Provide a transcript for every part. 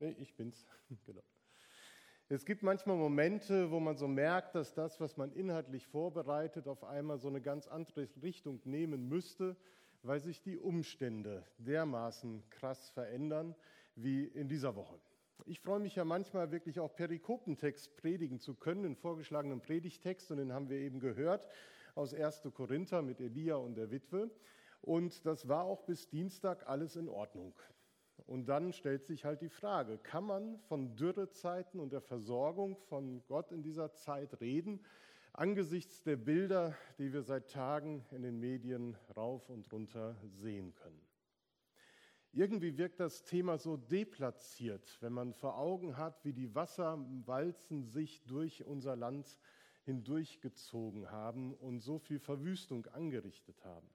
Nee, ich bin's, genau. Es gibt manchmal Momente, wo man so merkt, dass das, was man inhaltlich vorbereitet, auf einmal so eine ganz andere Richtung nehmen müsste, weil sich die Umstände dermaßen krass verändern wie in dieser Woche. Ich freue mich ja manchmal wirklich auch Perikopentext predigen zu können, den vorgeschlagenen Predigtext, und den haben wir eben gehört aus 1. Korinther mit Elia und der Witwe. Und das war auch bis Dienstag alles in Ordnung. Und dann stellt sich halt die Frage, kann man von Dürrezeiten und der Versorgung von Gott in dieser Zeit reden, angesichts der Bilder, die wir seit Tagen in den Medien rauf und runter sehen können? Irgendwie wirkt das Thema so deplatziert, wenn man vor Augen hat, wie die Wasserwalzen sich durch unser Land hindurchgezogen haben und so viel Verwüstung angerichtet haben.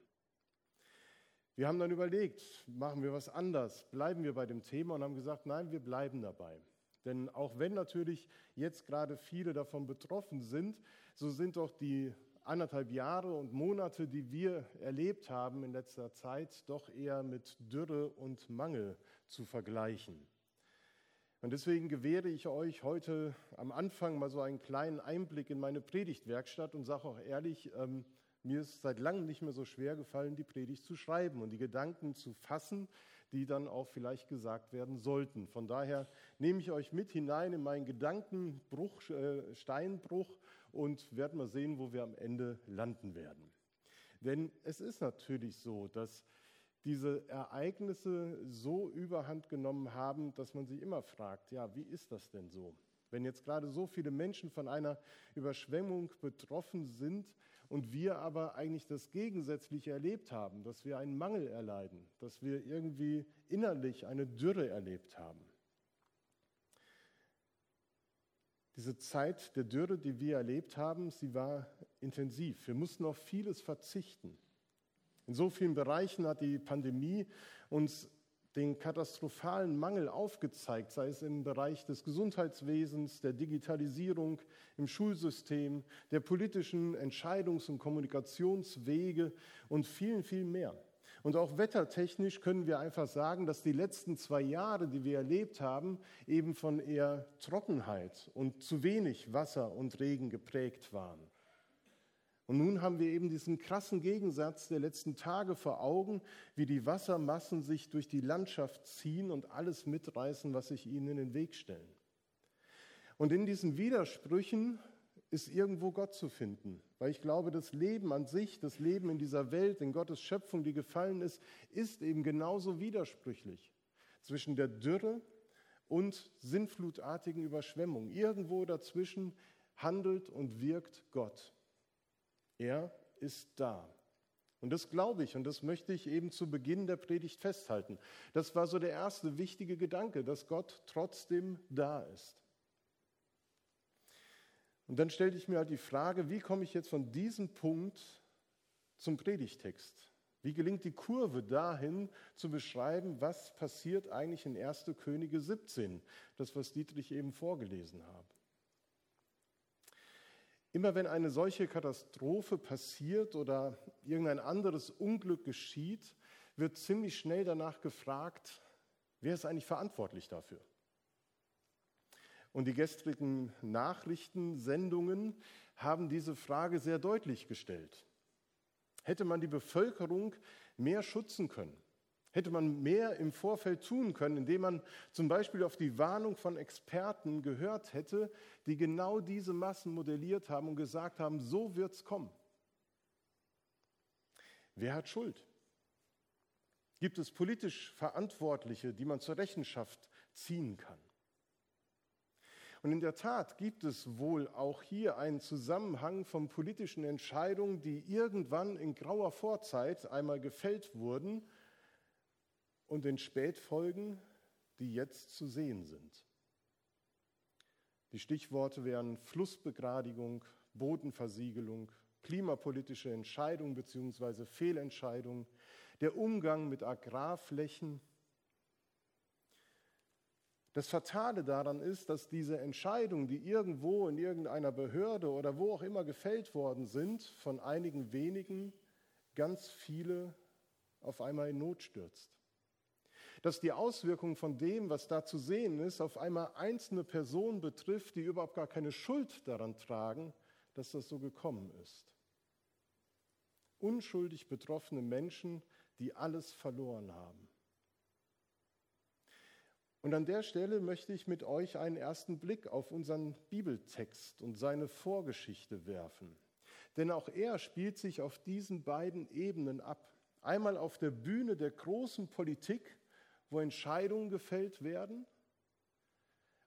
Wir haben dann überlegt, machen wir was anders, bleiben wir bei dem Thema und haben gesagt, nein, wir bleiben dabei. Denn auch wenn natürlich jetzt gerade viele davon betroffen sind, so sind doch die anderthalb Jahre und Monate, die wir erlebt haben in letzter Zeit, doch eher mit Dürre und Mangel zu vergleichen. Und deswegen gewähre ich euch heute am Anfang mal so einen kleinen Einblick in meine Predigtwerkstatt und sage auch ehrlich, ähm, mir ist seit langem nicht mehr so schwer gefallen, die Predigt zu schreiben und die Gedanken zu fassen, die dann auch vielleicht gesagt werden sollten. Von daher nehme ich euch mit hinein in meinen Gedankenbruch, äh, Steinbruch und werden mal sehen, wo wir am Ende landen werden. Denn es ist natürlich so, dass diese Ereignisse so überhand genommen haben, dass man sich immer fragt, ja, wie ist das denn so? Wenn jetzt gerade so viele Menschen von einer Überschwemmung betroffen sind und wir aber eigentlich das Gegensätzliche erlebt haben, dass wir einen Mangel erleiden, dass wir irgendwie innerlich eine Dürre erlebt haben. Diese Zeit der Dürre, die wir erlebt haben, sie war intensiv. Wir mussten auf vieles verzichten. In so vielen Bereichen hat die Pandemie uns den katastrophalen Mangel aufgezeigt, sei es im Bereich des Gesundheitswesens, der Digitalisierung, im Schulsystem, der politischen Entscheidungs- und Kommunikationswege und vielen, viel mehr. Und auch wettertechnisch können wir einfach sagen, dass die letzten zwei Jahre, die wir erlebt haben, eben von eher Trockenheit und zu wenig Wasser und Regen geprägt waren. Und nun haben wir eben diesen krassen Gegensatz der letzten Tage vor Augen, wie die Wassermassen sich durch die Landschaft ziehen und alles mitreißen, was sich ihnen in den Weg stellen. Und in diesen Widersprüchen ist irgendwo Gott zu finden, weil ich glaube, das Leben an sich, das Leben in dieser Welt, in Gottes Schöpfung, die gefallen ist, ist eben genauso widersprüchlich zwischen der Dürre und sinnflutartigen Überschwemmungen. Irgendwo dazwischen handelt und wirkt Gott. Er ist da. Und das glaube ich und das möchte ich eben zu Beginn der Predigt festhalten. Das war so der erste wichtige Gedanke, dass Gott trotzdem da ist. Und dann stellte ich mir halt die Frage, wie komme ich jetzt von diesem Punkt zum Predigtext? Wie gelingt die Kurve dahin zu beschreiben, was passiert eigentlich in 1. Könige 17, das was Dietrich eben vorgelesen hat? Immer wenn eine solche Katastrophe passiert oder irgendein anderes Unglück geschieht, wird ziemlich schnell danach gefragt, wer ist eigentlich verantwortlich dafür? Und die gestrigen Nachrichtensendungen haben diese Frage sehr deutlich gestellt. Hätte man die Bevölkerung mehr schützen können? Hätte man mehr im Vorfeld tun können, indem man zum Beispiel auf die Warnung von Experten gehört hätte, die genau diese Massen modelliert haben und gesagt haben, so wird es kommen. Wer hat Schuld? Gibt es politisch Verantwortliche, die man zur Rechenschaft ziehen kann? Und in der Tat gibt es wohl auch hier einen Zusammenhang von politischen Entscheidungen, die irgendwann in grauer Vorzeit einmal gefällt wurden und den Spätfolgen, die jetzt zu sehen sind. Die Stichworte wären Flussbegradigung, Bodenversiegelung, klimapolitische Entscheidung bzw. Fehlentscheidung, der Umgang mit Agrarflächen. Das Fatale daran ist, dass diese Entscheidungen, die irgendwo in irgendeiner Behörde oder wo auch immer gefällt worden sind, von einigen wenigen ganz viele auf einmal in Not stürzt. Dass die Auswirkungen von dem, was da zu sehen ist, auf einmal einzelne Personen betrifft, die überhaupt gar keine Schuld daran tragen, dass das so gekommen ist. Unschuldig betroffene Menschen, die alles verloren haben. Und an der Stelle möchte ich mit euch einen ersten Blick auf unseren Bibeltext und seine Vorgeschichte werfen. Denn auch er spielt sich auf diesen beiden Ebenen ab. Einmal auf der Bühne der großen Politik, wo Entscheidungen gefällt werden,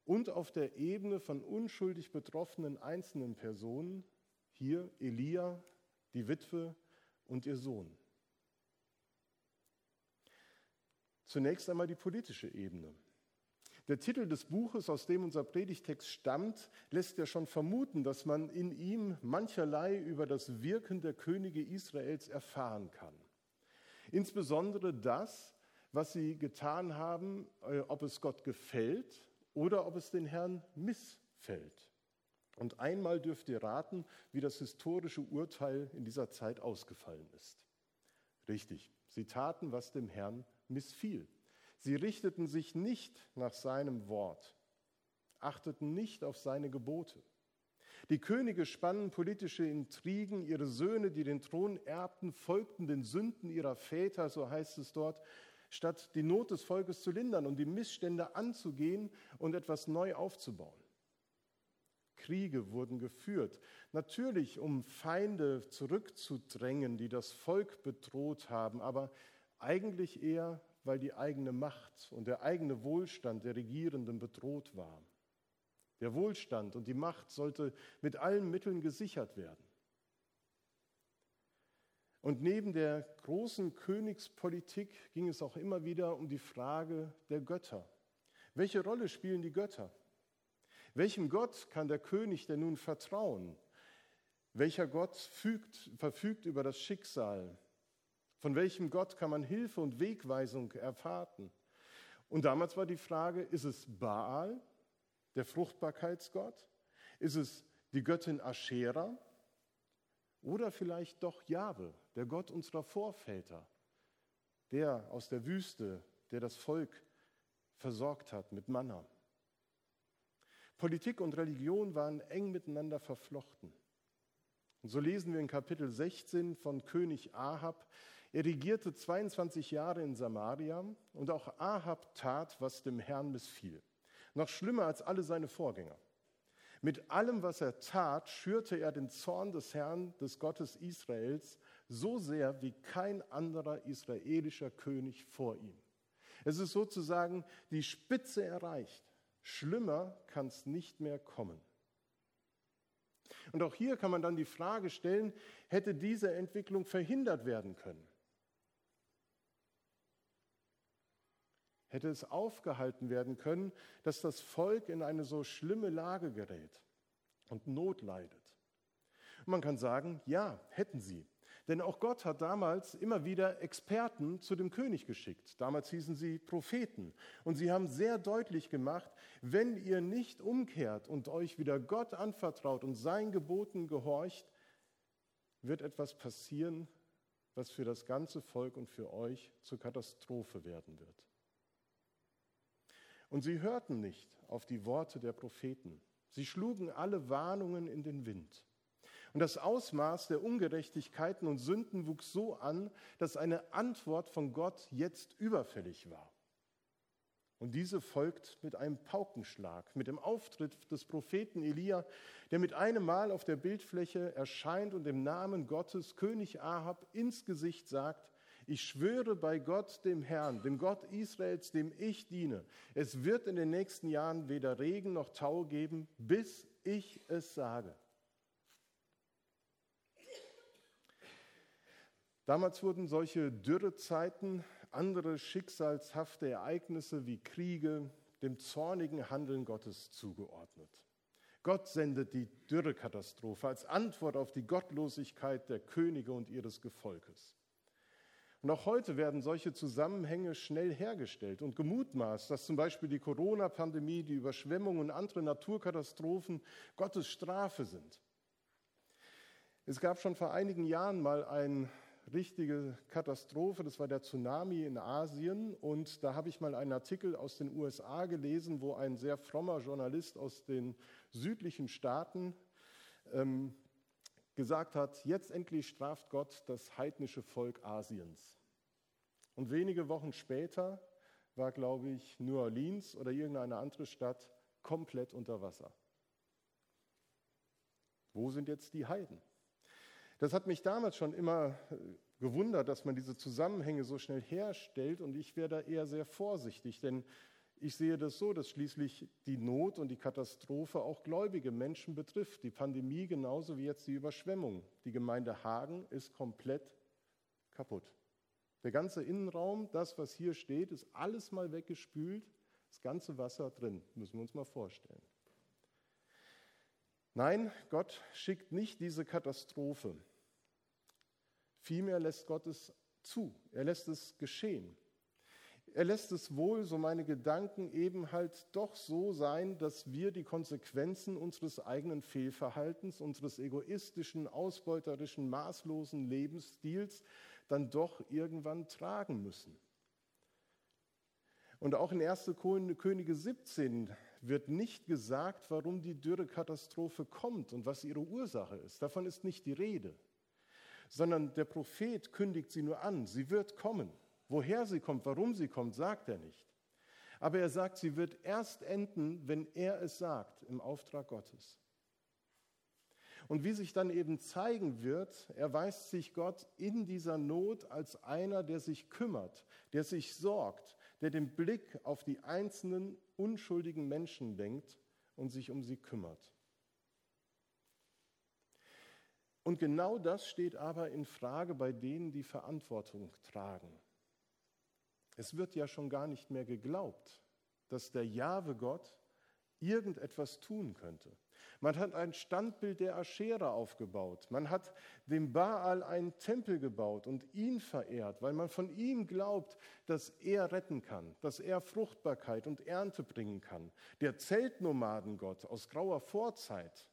und auf der Ebene von unschuldig betroffenen einzelnen Personen, hier Elia, die Witwe und ihr Sohn. Zunächst einmal die politische Ebene. Der Titel des Buches, aus dem unser Predigtext stammt, lässt ja schon vermuten, dass man in ihm mancherlei über das Wirken der Könige Israels erfahren kann. Insbesondere das, was sie getan haben, äh, ob es Gott gefällt oder ob es den Herrn missfällt. Und einmal dürft ihr raten, wie das historische Urteil in dieser Zeit ausgefallen ist. Richtig, sie taten, was dem Herrn missfiel. Sie richteten sich nicht nach seinem Wort, achteten nicht auf seine Gebote. Die Könige spannen politische Intrigen, ihre Söhne, die den Thron erbten, folgten den Sünden ihrer Väter, so heißt es dort, statt die Not des Volkes zu lindern und die Missstände anzugehen und etwas neu aufzubauen. Kriege wurden geführt, natürlich um Feinde zurückzudrängen, die das Volk bedroht haben, aber eigentlich eher weil die eigene Macht und der eigene Wohlstand der Regierenden bedroht war. Der Wohlstand und die Macht sollte mit allen Mitteln gesichert werden. Und neben der großen Königspolitik ging es auch immer wieder um die Frage der Götter. Welche Rolle spielen die Götter? Welchem Gott kann der König denn nun vertrauen? Welcher Gott fügt, verfügt über das Schicksal? Von welchem Gott kann man Hilfe und Wegweisung erwarten? Und damals war die Frage, ist es Baal, der Fruchtbarkeitsgott? Ist es die Göttin Aschera? Oder vielleicht doch Jahwe, der Gott unserer Vorväter, der aus der Wüste, der das Volk versorgt hat mit Manna. Politik und Religion waren eng miteinander verflochten. Und so lesen wir in Kapitel 16 von König Ahab, er regierte 22 Jahre in Samaria und auch Ahab tat, was dem Herrn missfiel. Noch schlimmer als alle seine Vorgänger. Mit allem, was er tat, schürte er den Zorn des Herrn, des Gottes Israels, so sehr wie kein anderer israelischer König vor ihm. Es ist sozusagen die Spitze erreicht. Schlimmer kann es nicht mehr kommen. Und auch hier kann man dann die Frage stellen, hätte diese Entwicklung verhindert werden können? Hätte es aufgehalten werden können, dass das Volk in eine so schlimme Lage gerät und Not leidet. Man kann sagen, ja, hätten sie. Denn auch Gott hat damals immer wieder Experten zu dem König geschickt. Damals hießen sie Propheten. Und sie haben sehr deutlich gemacht, wenn ihr nicht umkehrt und euch wieder Gott anvertraut und seinen Geboten gehorcht, wird etwas passieren, was für das ganze Volk und für euch zur Katastrophe werden wird. Und sie hörten nicht auf die Worte der Propheten. Sie schlugen alle Warnungen in den Wind. Und das Ausmaß der Ungerechtigkeiten und Sünden wuchs so an, dass eine Antwort von Gott jetzt überfällig war. Und diese folgt mit einem Paukenschlag, mit dem Auftritt des Propheten Elia, der mit einem Mal auf der Bildfläche erscheint und im Namen Gottes König Ahab ins Gesicht sagt, ich schwöre bei Gott, dem Herrn, dem Gott Israels, dem ich diene, es wird in den nächsten Jahren weder Regen noch Tau geben, bis ich es sage. Damals wurden solche Dürrezeiten, andere schicksalshafte Ereignisse wie Kriege dem zornigen Handeln Gottes zugeordnet. Gott sendet die Dürrekatastrophe als Antwort auf die Gottlosigkeit der Könige und ihres Gefolges. Und auch heute werden solche Zusammenhänge schnell hergestellt und gemutmaßt, dass zum Beispiel die Corona-Pandemie, die Überschwemmungen und andere Naturkatastrophen Gottes Strafe sind. Es gab schon vor einigen Jahren mal ein richtige Katastrophe, das war der Tsunami in Asien. Und da habe ich mal einen Artikel aus den USA gelesen, wo ein sehr frommer Journalist aus den südlichen Staaten ähm, gesagt hat, jetzt endlich straft Gott das heidnische Volk Asiens. Und wenige Wochen später war, glaube ich, New Orleans oder irgendeine andere Stadt komplett unter Wasser. Wo sind jetzt die Heiden? Das hat mich damals schon immer äh, gewundert, dass man diese Zusammenhänge so schnell herstellt und ich wäre da eher sehr vorsichtig, denn ich sehe das so, dass schließlich die Not und die Katastrophe auch gläubige Menschen betrifft. Die Pandemie genauso wie jetzt die Überschwemmung. Die Gemeinde Hagen ist komplett kaputt. Der ganze Innenraum, das, was hier steht, ist alles mal weggespült. Das ganze Wasser drin, müssen wir uns mal vorstellen. Nein, Gott schickt nicht diese Katastrophe. Vielmehr lässt Gott es zu. Er lässt es geschehen. Er lässt es wohl, so meine Gedanken, eben halt doch so sein, dass wir die Konsequenzen unseres eigenen Fehlverhaltens, unseres egoistischen, ausbeuterischen, maßlosen Lebensstils dann doch irgendwann tragen müssen. Und auch in 1. Könige 17 wird nicht gesagt, warum die Dürrekatastrophe kommt und was ihre Ursache ist. Davon ist nicht die Rede, sondern der Prophet kündigt sie nur an. Sie wird kommen. Woher sie kommt, warum sie kommt, sagt er nicht. Aber er sagt, sie wird erst enden, wenn er es sagt, im Auftrag Gottes. Und wie sich dann eben zeigen wird, erweist sich Gott in dieser Not als einer, der sich kümmert, der sich sorgt, der den Blick auf die einzelnen unschuldigen Menschen lenkt und sich um sie kümmert. Und genau das steht aber in Frage bei denen, die Verantwortung tragen. Es wird ja schon gar nicht mehr geglaubt, dass der Jahwe Gott irgendetwas tun könnte. Man hat ein Standbild der Aschera aufgebaut. Man hat dem Baal einen Tempel gebaut und ihn verehrt, weil man von ihm glaubt, dass er retten kann, dass er Fruchtbarkeit und Ernte bringen kann. Der Zeltnomadengott aus grauer Vorzeit,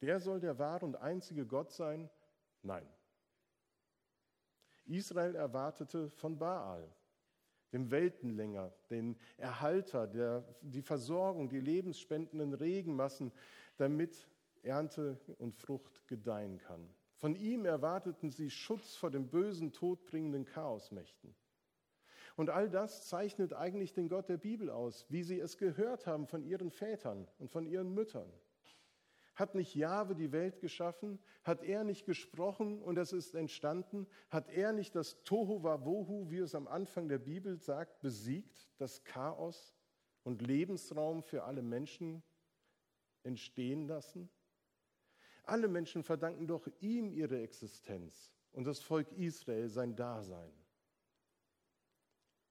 der soll der wahre und einzige Gott sein? Nein. Israel erwartete von Baal dem Weltenlänger, den Erhalter, der, die Versorgung, die lebensspendenden Regenmassen, damit Ernte und Frucht gedeihen kann. Von ihm erwarteten sie Schutz vor den bösen, todbringenden Chaosmächten. Und all das zeichnet eigentlich den Gott der Bibel aus, wie sie es gehört haben von ihren Vätern und von ihren Müttern. Hat nicht Jahwe die Welt geschaffen? Hat er nicht gesprochen und es ist entstanden? Hat er nicht das Tohu Wabohu, wie es am Anfang der Bibel sagt, besiegt, das Chaos und Lebensraum für alle Menschen entstehen lassen? Alle Menschen verdanken doch ihm ihre Existenz und das Volk Israel sein Dasein.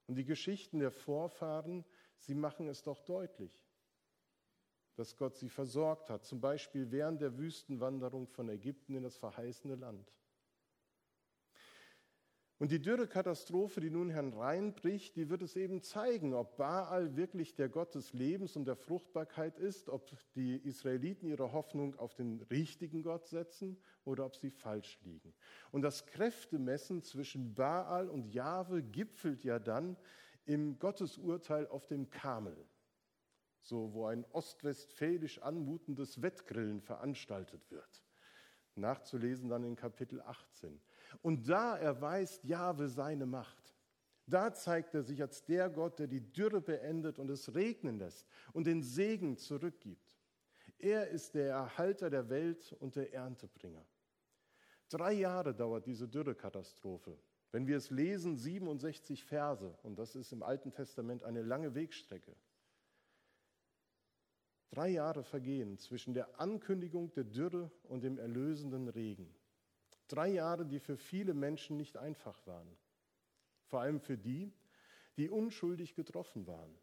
Und die Geschichten der Vorfahren, sie machen es doch deutlich dass Gott sie versorgt hat, zum Beispiel während der Wüstenwanderung von Ägypten in das verheißene Land. Und die Dürrekatastrophe, die nun hereinbricht, die wird es eben zeigen, ob Baal wirklich der Gott des Lebens und der Fruchtbarkeit ist, ob die Israeliten ihre Hoffnung auf den richtigen Gott setzen oder ob sie falsch liegen. Und das Kräftemessen zwischen Baal und Jahwe gipfelt ja dann im Gottesurteil auf dem Kamel so wo ein ostwestfälisch anmutendes Wettgrillen veranstaltet wird. Nachzulesen dann in Kapitel 18. Und da erweist Jahwe seine Macht. Da zeigt er sich als der Gott, der die Dürre beendet und es regnen lässt und den Segen zurückgibt. Er ist der Erhalter der Welt und der Erntebringer. Drei Jahre dauert diese Dürrekatastrophe. Wenn wir es lesen, 67 Verse, und das ist im Alten Testament eine lange Wegstrecke. Drei Jahre vergehen zwischen der Ankündigung der Dürre und dem erlösenden Regen. Drei Jahre, die für viele Menschen nicht einfach waren. Vor allem für die, die unschuldig getroffen waren.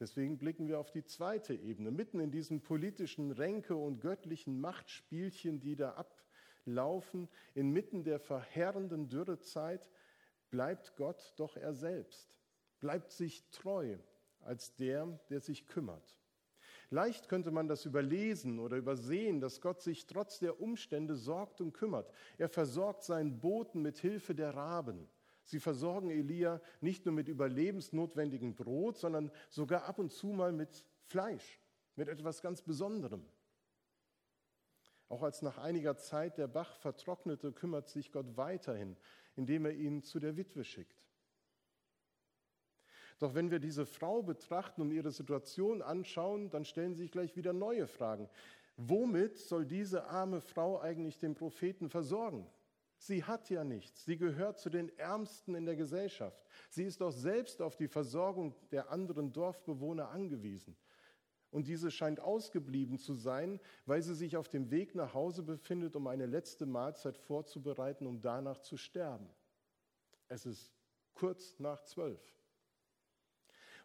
Deswegen blicken wir auf die zweite Ebene. Mitten in diesen politischen Ränke und göttlichen Machtspielchen, die da ablaufen, inmitten der verheerenden Dürrezeit, bleibt Gott doch er selbst, bleibt sich treu als der, der sich kümmert. Leicht könnte man das überlesen oder übersehen, dass Gott sich trotz der Umstände sorgt und kümmert. Er versorgt seinen Boten mit Hilfe der Raben. Sie versorgen Elia nicht nur mit überlebensnotwendigem Brot, sondern sogar ab und zu mal mit Fleisch, mit etwas ganz Besonderem. Auch als nach einiger Zeit der Bach vertrocknete, kümmert sich Gott weiterhin, indem er ihn zu der Witwe schickt. Doch wenn wir diese Frau betrachten und ihre Situation anschauen, dann stellen sich gleich wieder neue Fragen. Womit soll diese arme Frau eigentlich den Propheten versorgen? Sie hat ja nichts. Sie gehört zu den Ärmsten in der Gesellschaft. Sie ist doch selbst auf die Versorgung der anderen Dorfbewohner angewiesen. Und diese scheint ausgeblieben zu sein, weil sie sich auf dem Weg nach Hause befindet, um eine letzte Mahlzeit vorzubereiten, um danach zu sterben. Es ist kurz nach zwölf.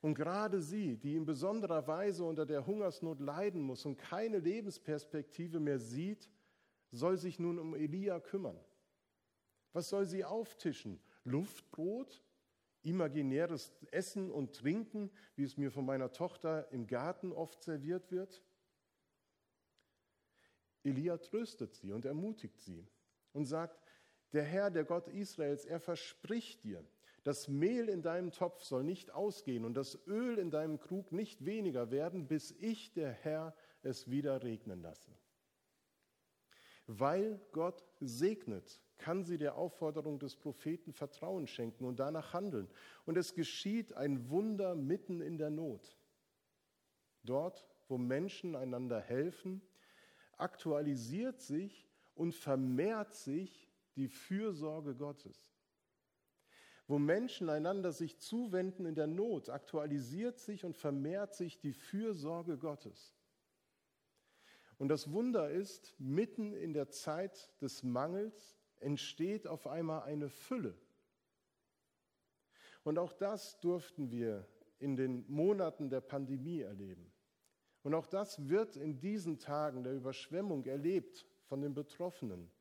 Und gerade sie, die in besonderer Weise unter der Hungersnot leiden muss und keine Lebensperspektive mehr sieht, soll sich nun um Elia kümmern. Was soll sie auftischen? Luftbrot? imaginäres Essen und Trinken, wie es mir von meiner Tochter im Garten oft serviert wird? Elia tröstet sie und ermutigt sie und sagt, der Herr, der Gott Israels, er verspricht dir, das Mehl in deinem Topf soll nicht ausgehen und das Öl in deinem Krug nicht weniger werden, bis ich, der Herr, es wieder regnen lasse. Weil Gott segnet, kann sie der Aufforderung des Propheten Vertrauen schenken und danach handeln. Und es geschieht ein Wunder mitten in der Not. Dort, wo Menschen einander helfen, aktualisiert sich und vermehrt sich die Fürsorge Gottes. Wo Menschen einander sich zuwenden in der Not, aktualisiert sich und vermehrt sich die Fürsorge Gottes. Und das Wunder ist, mitten in der Zeit des Mangels entsteht auf einmal eine Fülle. Und auch das durften wir in den Monaten der Pandemie erleben. Und auch das wird in diesen Tagen der Überschwemmung erlebt von den Betroffenen.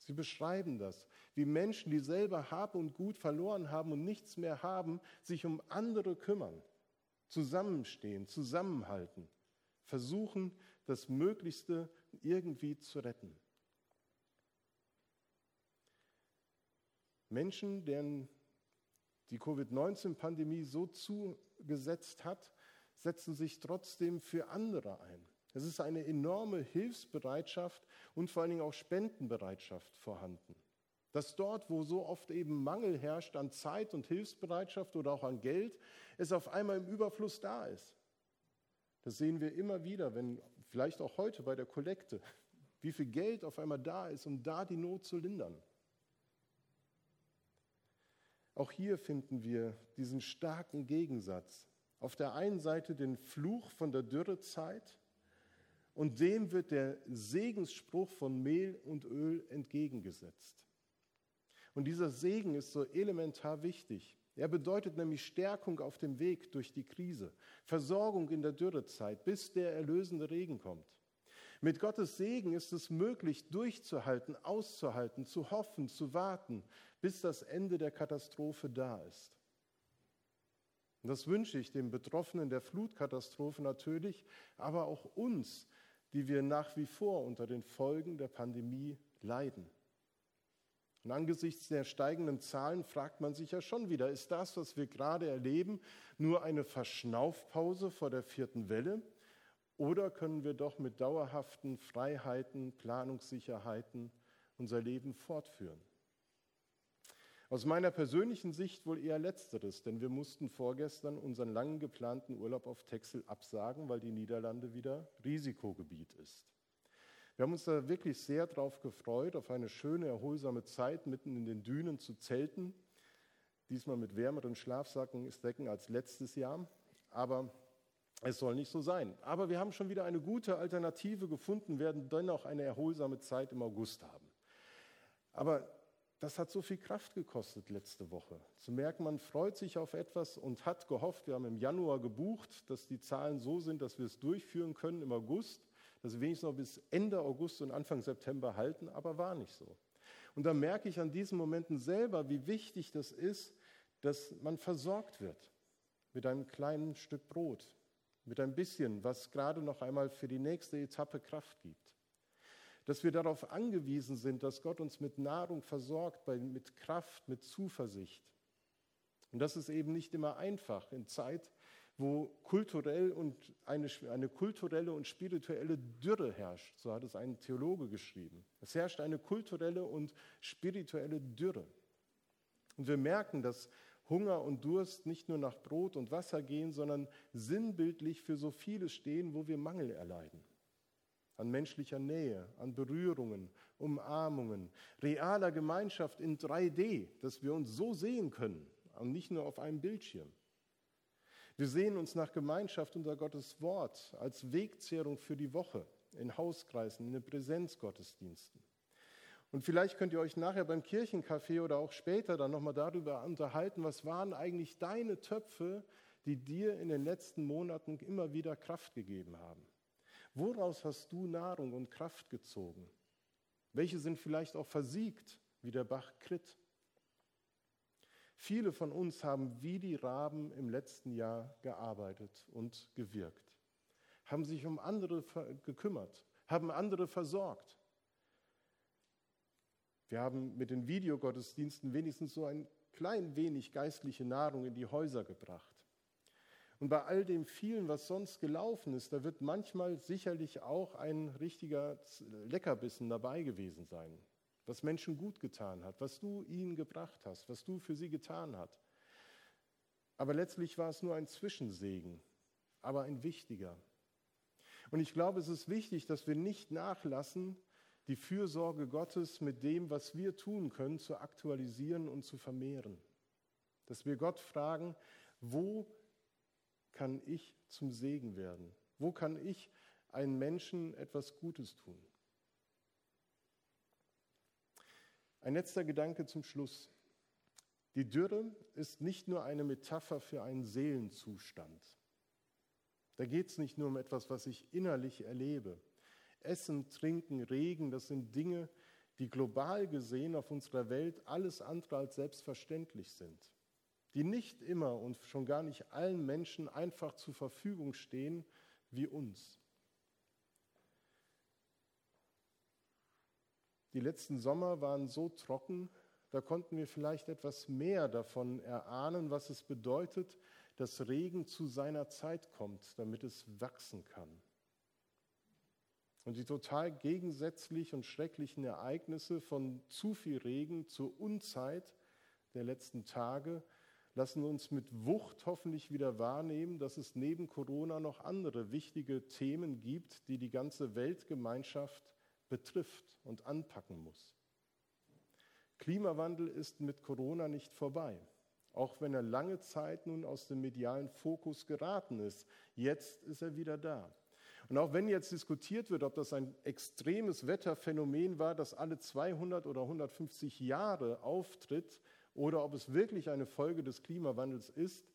Sie beschreiben das, wie Menschen, die selber Hab und Gut verloren haben und nichts mehr haben, sich um andere kümmern, zusammenstehen, zusammenhalten, versuchen, das Möglichste irgendwie zu retten. Menschen, deren die Covid-19-Pandemie so zugesetzt hat, setzen sich trotzdem für andere ein. Es ist eine enorme Hilfsbereitschaft und vor allen Dingen auch Spendenbereitschaft vorhanden. Dass dort, wo so oft eben Mangel herrscht an Zeit und Hilfsbereitschaft oder auch an Geld, es auf einmal im Überfluss da ist. Das sehen wir immer wieder, wenn vielleicht auch heute bei der Kollekte, wie viel Geld auf einmal da ist, um da die Not zu lindern. Auch hier finden wir diesen starken Gegensatz. Auf der einen Seite den Fluch von der Dürrezeit und dem wird der Segensspruch von Mehl und Öl entgegengesetzt. Und dieser Segen ist so elementar wichtig. Er bedeutet nämlich Stärkung auf dem Weg durch die Krise, Versorgung in der Dürrezeit, bis der erlösende Regen kommt. Mit Gottes Segen ist es möglich, durchzuhalten, auszuhalten, zu hoffen, zu warten, bis das Ende der Katastrophe da ist. Und das wünsche ich den Betroffenen der Flutkatastrophe natürlich, aber auch uns, die wir nach wie vor unter den Folgen der Pandemie leiden. Und angesichts der steigenden Zahlen fragt man sich ja schon wieder, ist das, was wir gerade erleben, nur eine Verschnaufpause vor der vierten Welle? Oder können wir doch mit dauerhaften Freiheiten, Planungssicherheiten unser Leben fortführen? Aus meiner persönlichen Sicht wohl eher letzteres, denn wir mussten vorgestern unseren lang geplanten Urlaub auf Texel absagen, weil die Niederlande wieder Risikogebiet ist. Wir haben uns da wirklich sehr darauf gefreut, auf eine schöne, erholsame Zeit mitten in den Dünen zu zelten. Diesmal mit wärmeren Schlafsacken ist Decken als letztes Jahr. Aber es soll nicht so sein. Aber wir haben schon wieder eine gute Alternative gefunden, werden dennoch eine erholsame Zeit im August haben. Aber das hat so viel Kraft gekostet letzte Woche. Zu merken, man freut sich auf etwas und hat gehofft, wir haben im Januar gebucht, dass die Zahlen so sind, dass wir es durchführen können im August, dass wir wenigstens noch bis Ende August und Anfang September halten, aber war nicht so. Und da merke ich an diesen Momenten selber, wie wichtig das ist, dass man versorgt wird mit einem kleinen Stück Brot, mit ein bisschen, was gerade noch einmal für die nächste Etappe Kraft gibt. Dass wir darauf angewiesen sind, dass Gott uns mit Nahrung versorgt, mit Kraft, mit Zuversicht. Und das ist eben nicht immer einfach in Zeit, wo kulturell und eine, eine kulturelle und spirituelle Dürre herrscht. So hat es ein Theologe geschrieben. Es herrscht eine kulturelle und spirituelle Dürre. Und wir merken, dass Hunger und Durst nicht nur nach Brot und Wasser gehen, sondern sinnbildlich für so vieles stehen, wo wir Mangel erleiden. An menschlicher Nähe, an Berührungen, Umarmungen, realer Gemeinschaft in 3D, dass wir uns so sehen können und nicht nur auf einem Bildschirm. Wir sehen uns nach Gemeinschaft unter Gottes Wort als Wegzehrung für die Woche in Hauskreisen, in den Präsenzgottesdiensten. Und vielleicht könnt ihr euch nachher beim Kirchencafé oder auch später dann nochmal darüber unterhalten, was waren eigentlich deine Töpfe, die dir in den letzten Monaten immer wieder Kraft gegeben haben. Woraus hast du Nahrung und Kraft gezogen? Welche sind vielleicht auch versiegt, wie der Bach Krit? Viele von uns haben wie die Raben im letzten Jahr gearbeitet und gewirkt, haben sich um andere gekümmert, haben andere versorgt. Wir haben mit den Videogottesdiensten wenigstens so ein klein wenig geistliche Nahrung in die Häuser gebracht. Und bei all dem vielen, was sonst gelaufen ist, da wird manchmal sicherlich auch ein richtiger Leckerbissen dabei gewesen sein was Menschen gut getan hat, was du ihnen gebracht hast, was du für sie getan hast. Aber letztlich war es nur ein Zwischensegen, aber ein wichtiger. Und ich glaube, es ist wichtig, dass wir nicht nachlassen, die Fürsorge Gottes mit dem, was wir tun können, zu aktualisieren und zu vermehren. Dass wir Gott fragen, wo kann ich zum Segen werden? Wo kann ich einen Menschen etwas Gutes tun? Ein letzter Gedanke zum Schluss. Die Dürre ist nicht nur eine Metapher für einen Seelenzustand. Da geht es nicht nur um etwas, was ich innerlich erlebe. Essen, Trinken, Regen, das sind Dinge, die global gesehen auf unserer Welt alles andere als selbstverständlich sind, die nicht immer und schon gar nicht allen Menschen einfach zur Verfügung stehen wie uns. Die letzten Sommer waren so trocken, da konnten wir vielleicht etwas mehr davon erahnen, was es bedeutet, dass Regen zu seiner Zeit kommt, damit es wachsen kann. Und die total gegensätzlich und schrecklichen Ereignisse von zu viel Regen zur Unzeit der letzten Tage lassen uns mit Wucht hoffentlich wieder wahrnehmen, dass es neben Corona noch andere wichtige Themen gibt, die die ganze Weltgemeinschaft betrifft und anpacken muss. Klimawandel ist mit Corona nicht vorbei, auch wenn er lange Zeit nun aus dem medialen Fokus geraten ist. Jetzt ist er wieder da. Und auch wenn jetzt diskutiert wird, ob das ein extremes Wetterphänomen war, das alle 200 oder 150 Jahre auftritt, oder ob es wirklich eine Folge des Klimawandels ist,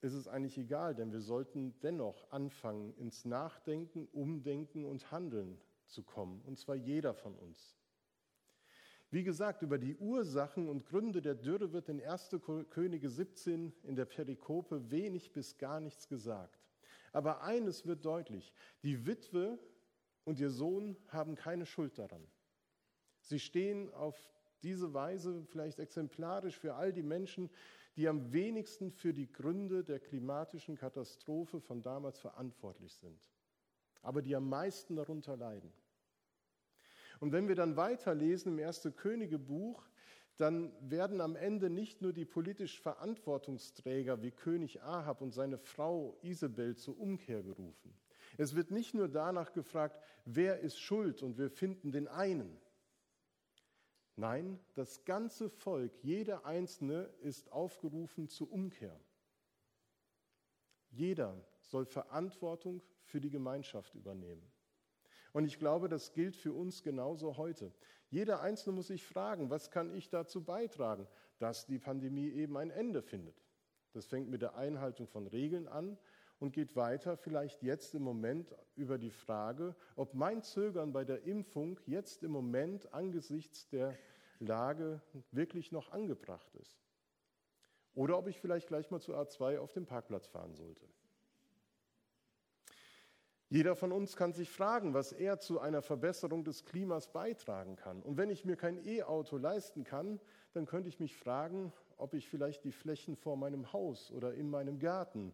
ist es eigentlich egal, denn wir sollten dennoch anfangen, ins Nachdenken, Umdenken und Handeln zu kommen, und zwar jeder von uns. Wie gesagt, über die Ursachen und Gründe der Dürre wird in 1. Könige 17 in der Perikope wenig bis gar nichts gesagt. Aber eines wird deutlich, die Witwe und ihr Sohn haben keine Schuld daran. Sie stehen auf diese Weise vielleicht exemplarisch für all die Menschen, die am wenigsten für die Gründe der klimatischen Katastrophe von damals verantwortlich sind, aber die am meisten darunter leiden. Und wenn wir dann weiterlesen im Erste Königebuch, dann werden am Ende nicht nur die politisch Verantwortungsträger wie König Ahab und seine Frau Isabel zur Umkehr gerufen. Es wird nicht nur danach gefragt, wer ist schuld und wir finden den einen. Nein, das ganze Volk, jeder Einzelne ist aufgerufen zur Umkehr. Jeder soll Verantwortung für die Gemeinschaft übernehmen. Und ich glaube, das gilt für uns genauso heute. Jeder Einzelne muss sich fragen, was kann ich dazu beitragen, dass die Pandemie eben ein Ende findet. Das fängt mit der Einhaltung von Regeln an und geht weiter vielleicht jetzt im Moment über die Frage, ob mein Zögern bei der Impfung jetzt im Moment angesichts der Lage wirklich noch angebracht ist. Oder ob ich vielleicht gleich mal zu A2 auf dem Parkplatz fahren sollte. Jeder von uns kann sich fragen, was er zu einer Verbesserung des Klimas beitragen kann. Und wenn ich mir kein E-Auto leisten kann, dann könnte ich mich fragen, ob ich vielleicht die Flächen vor meinem Haus oder in meinem Garten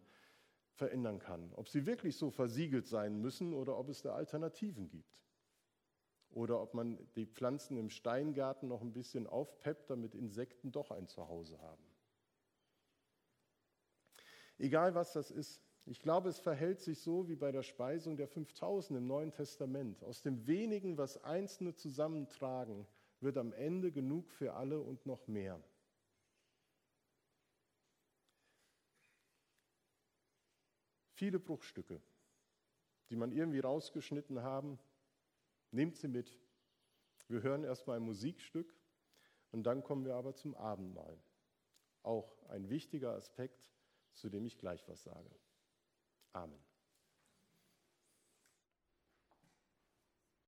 verändern kann. Ob sie wirklich so versiegelt sein müssen oder ob es da Alternativen gibt. Oder ob man die Pflanzen im Steingarten noch ein bisschen aufpeppt, damit Insekten doch ein Zuhause haben. Egal was das ist, ich glaube, es verhält sich so wie bei der Speisung der 5000 im Neuen Testament. Aus dem wenigen, was Einzelne zusammentragen, wird am Ende genug für alle und noch mehr. Viele Bruchstücke, die man irgendwie rausgeschnitten haben, nehmt sie mit. Wir hören erstmal ein Musikstück und dann kommen wir aber zum Abendmahl. Auch ein wichtiger Aspekt, zu dem ich gleich was sage. Amen.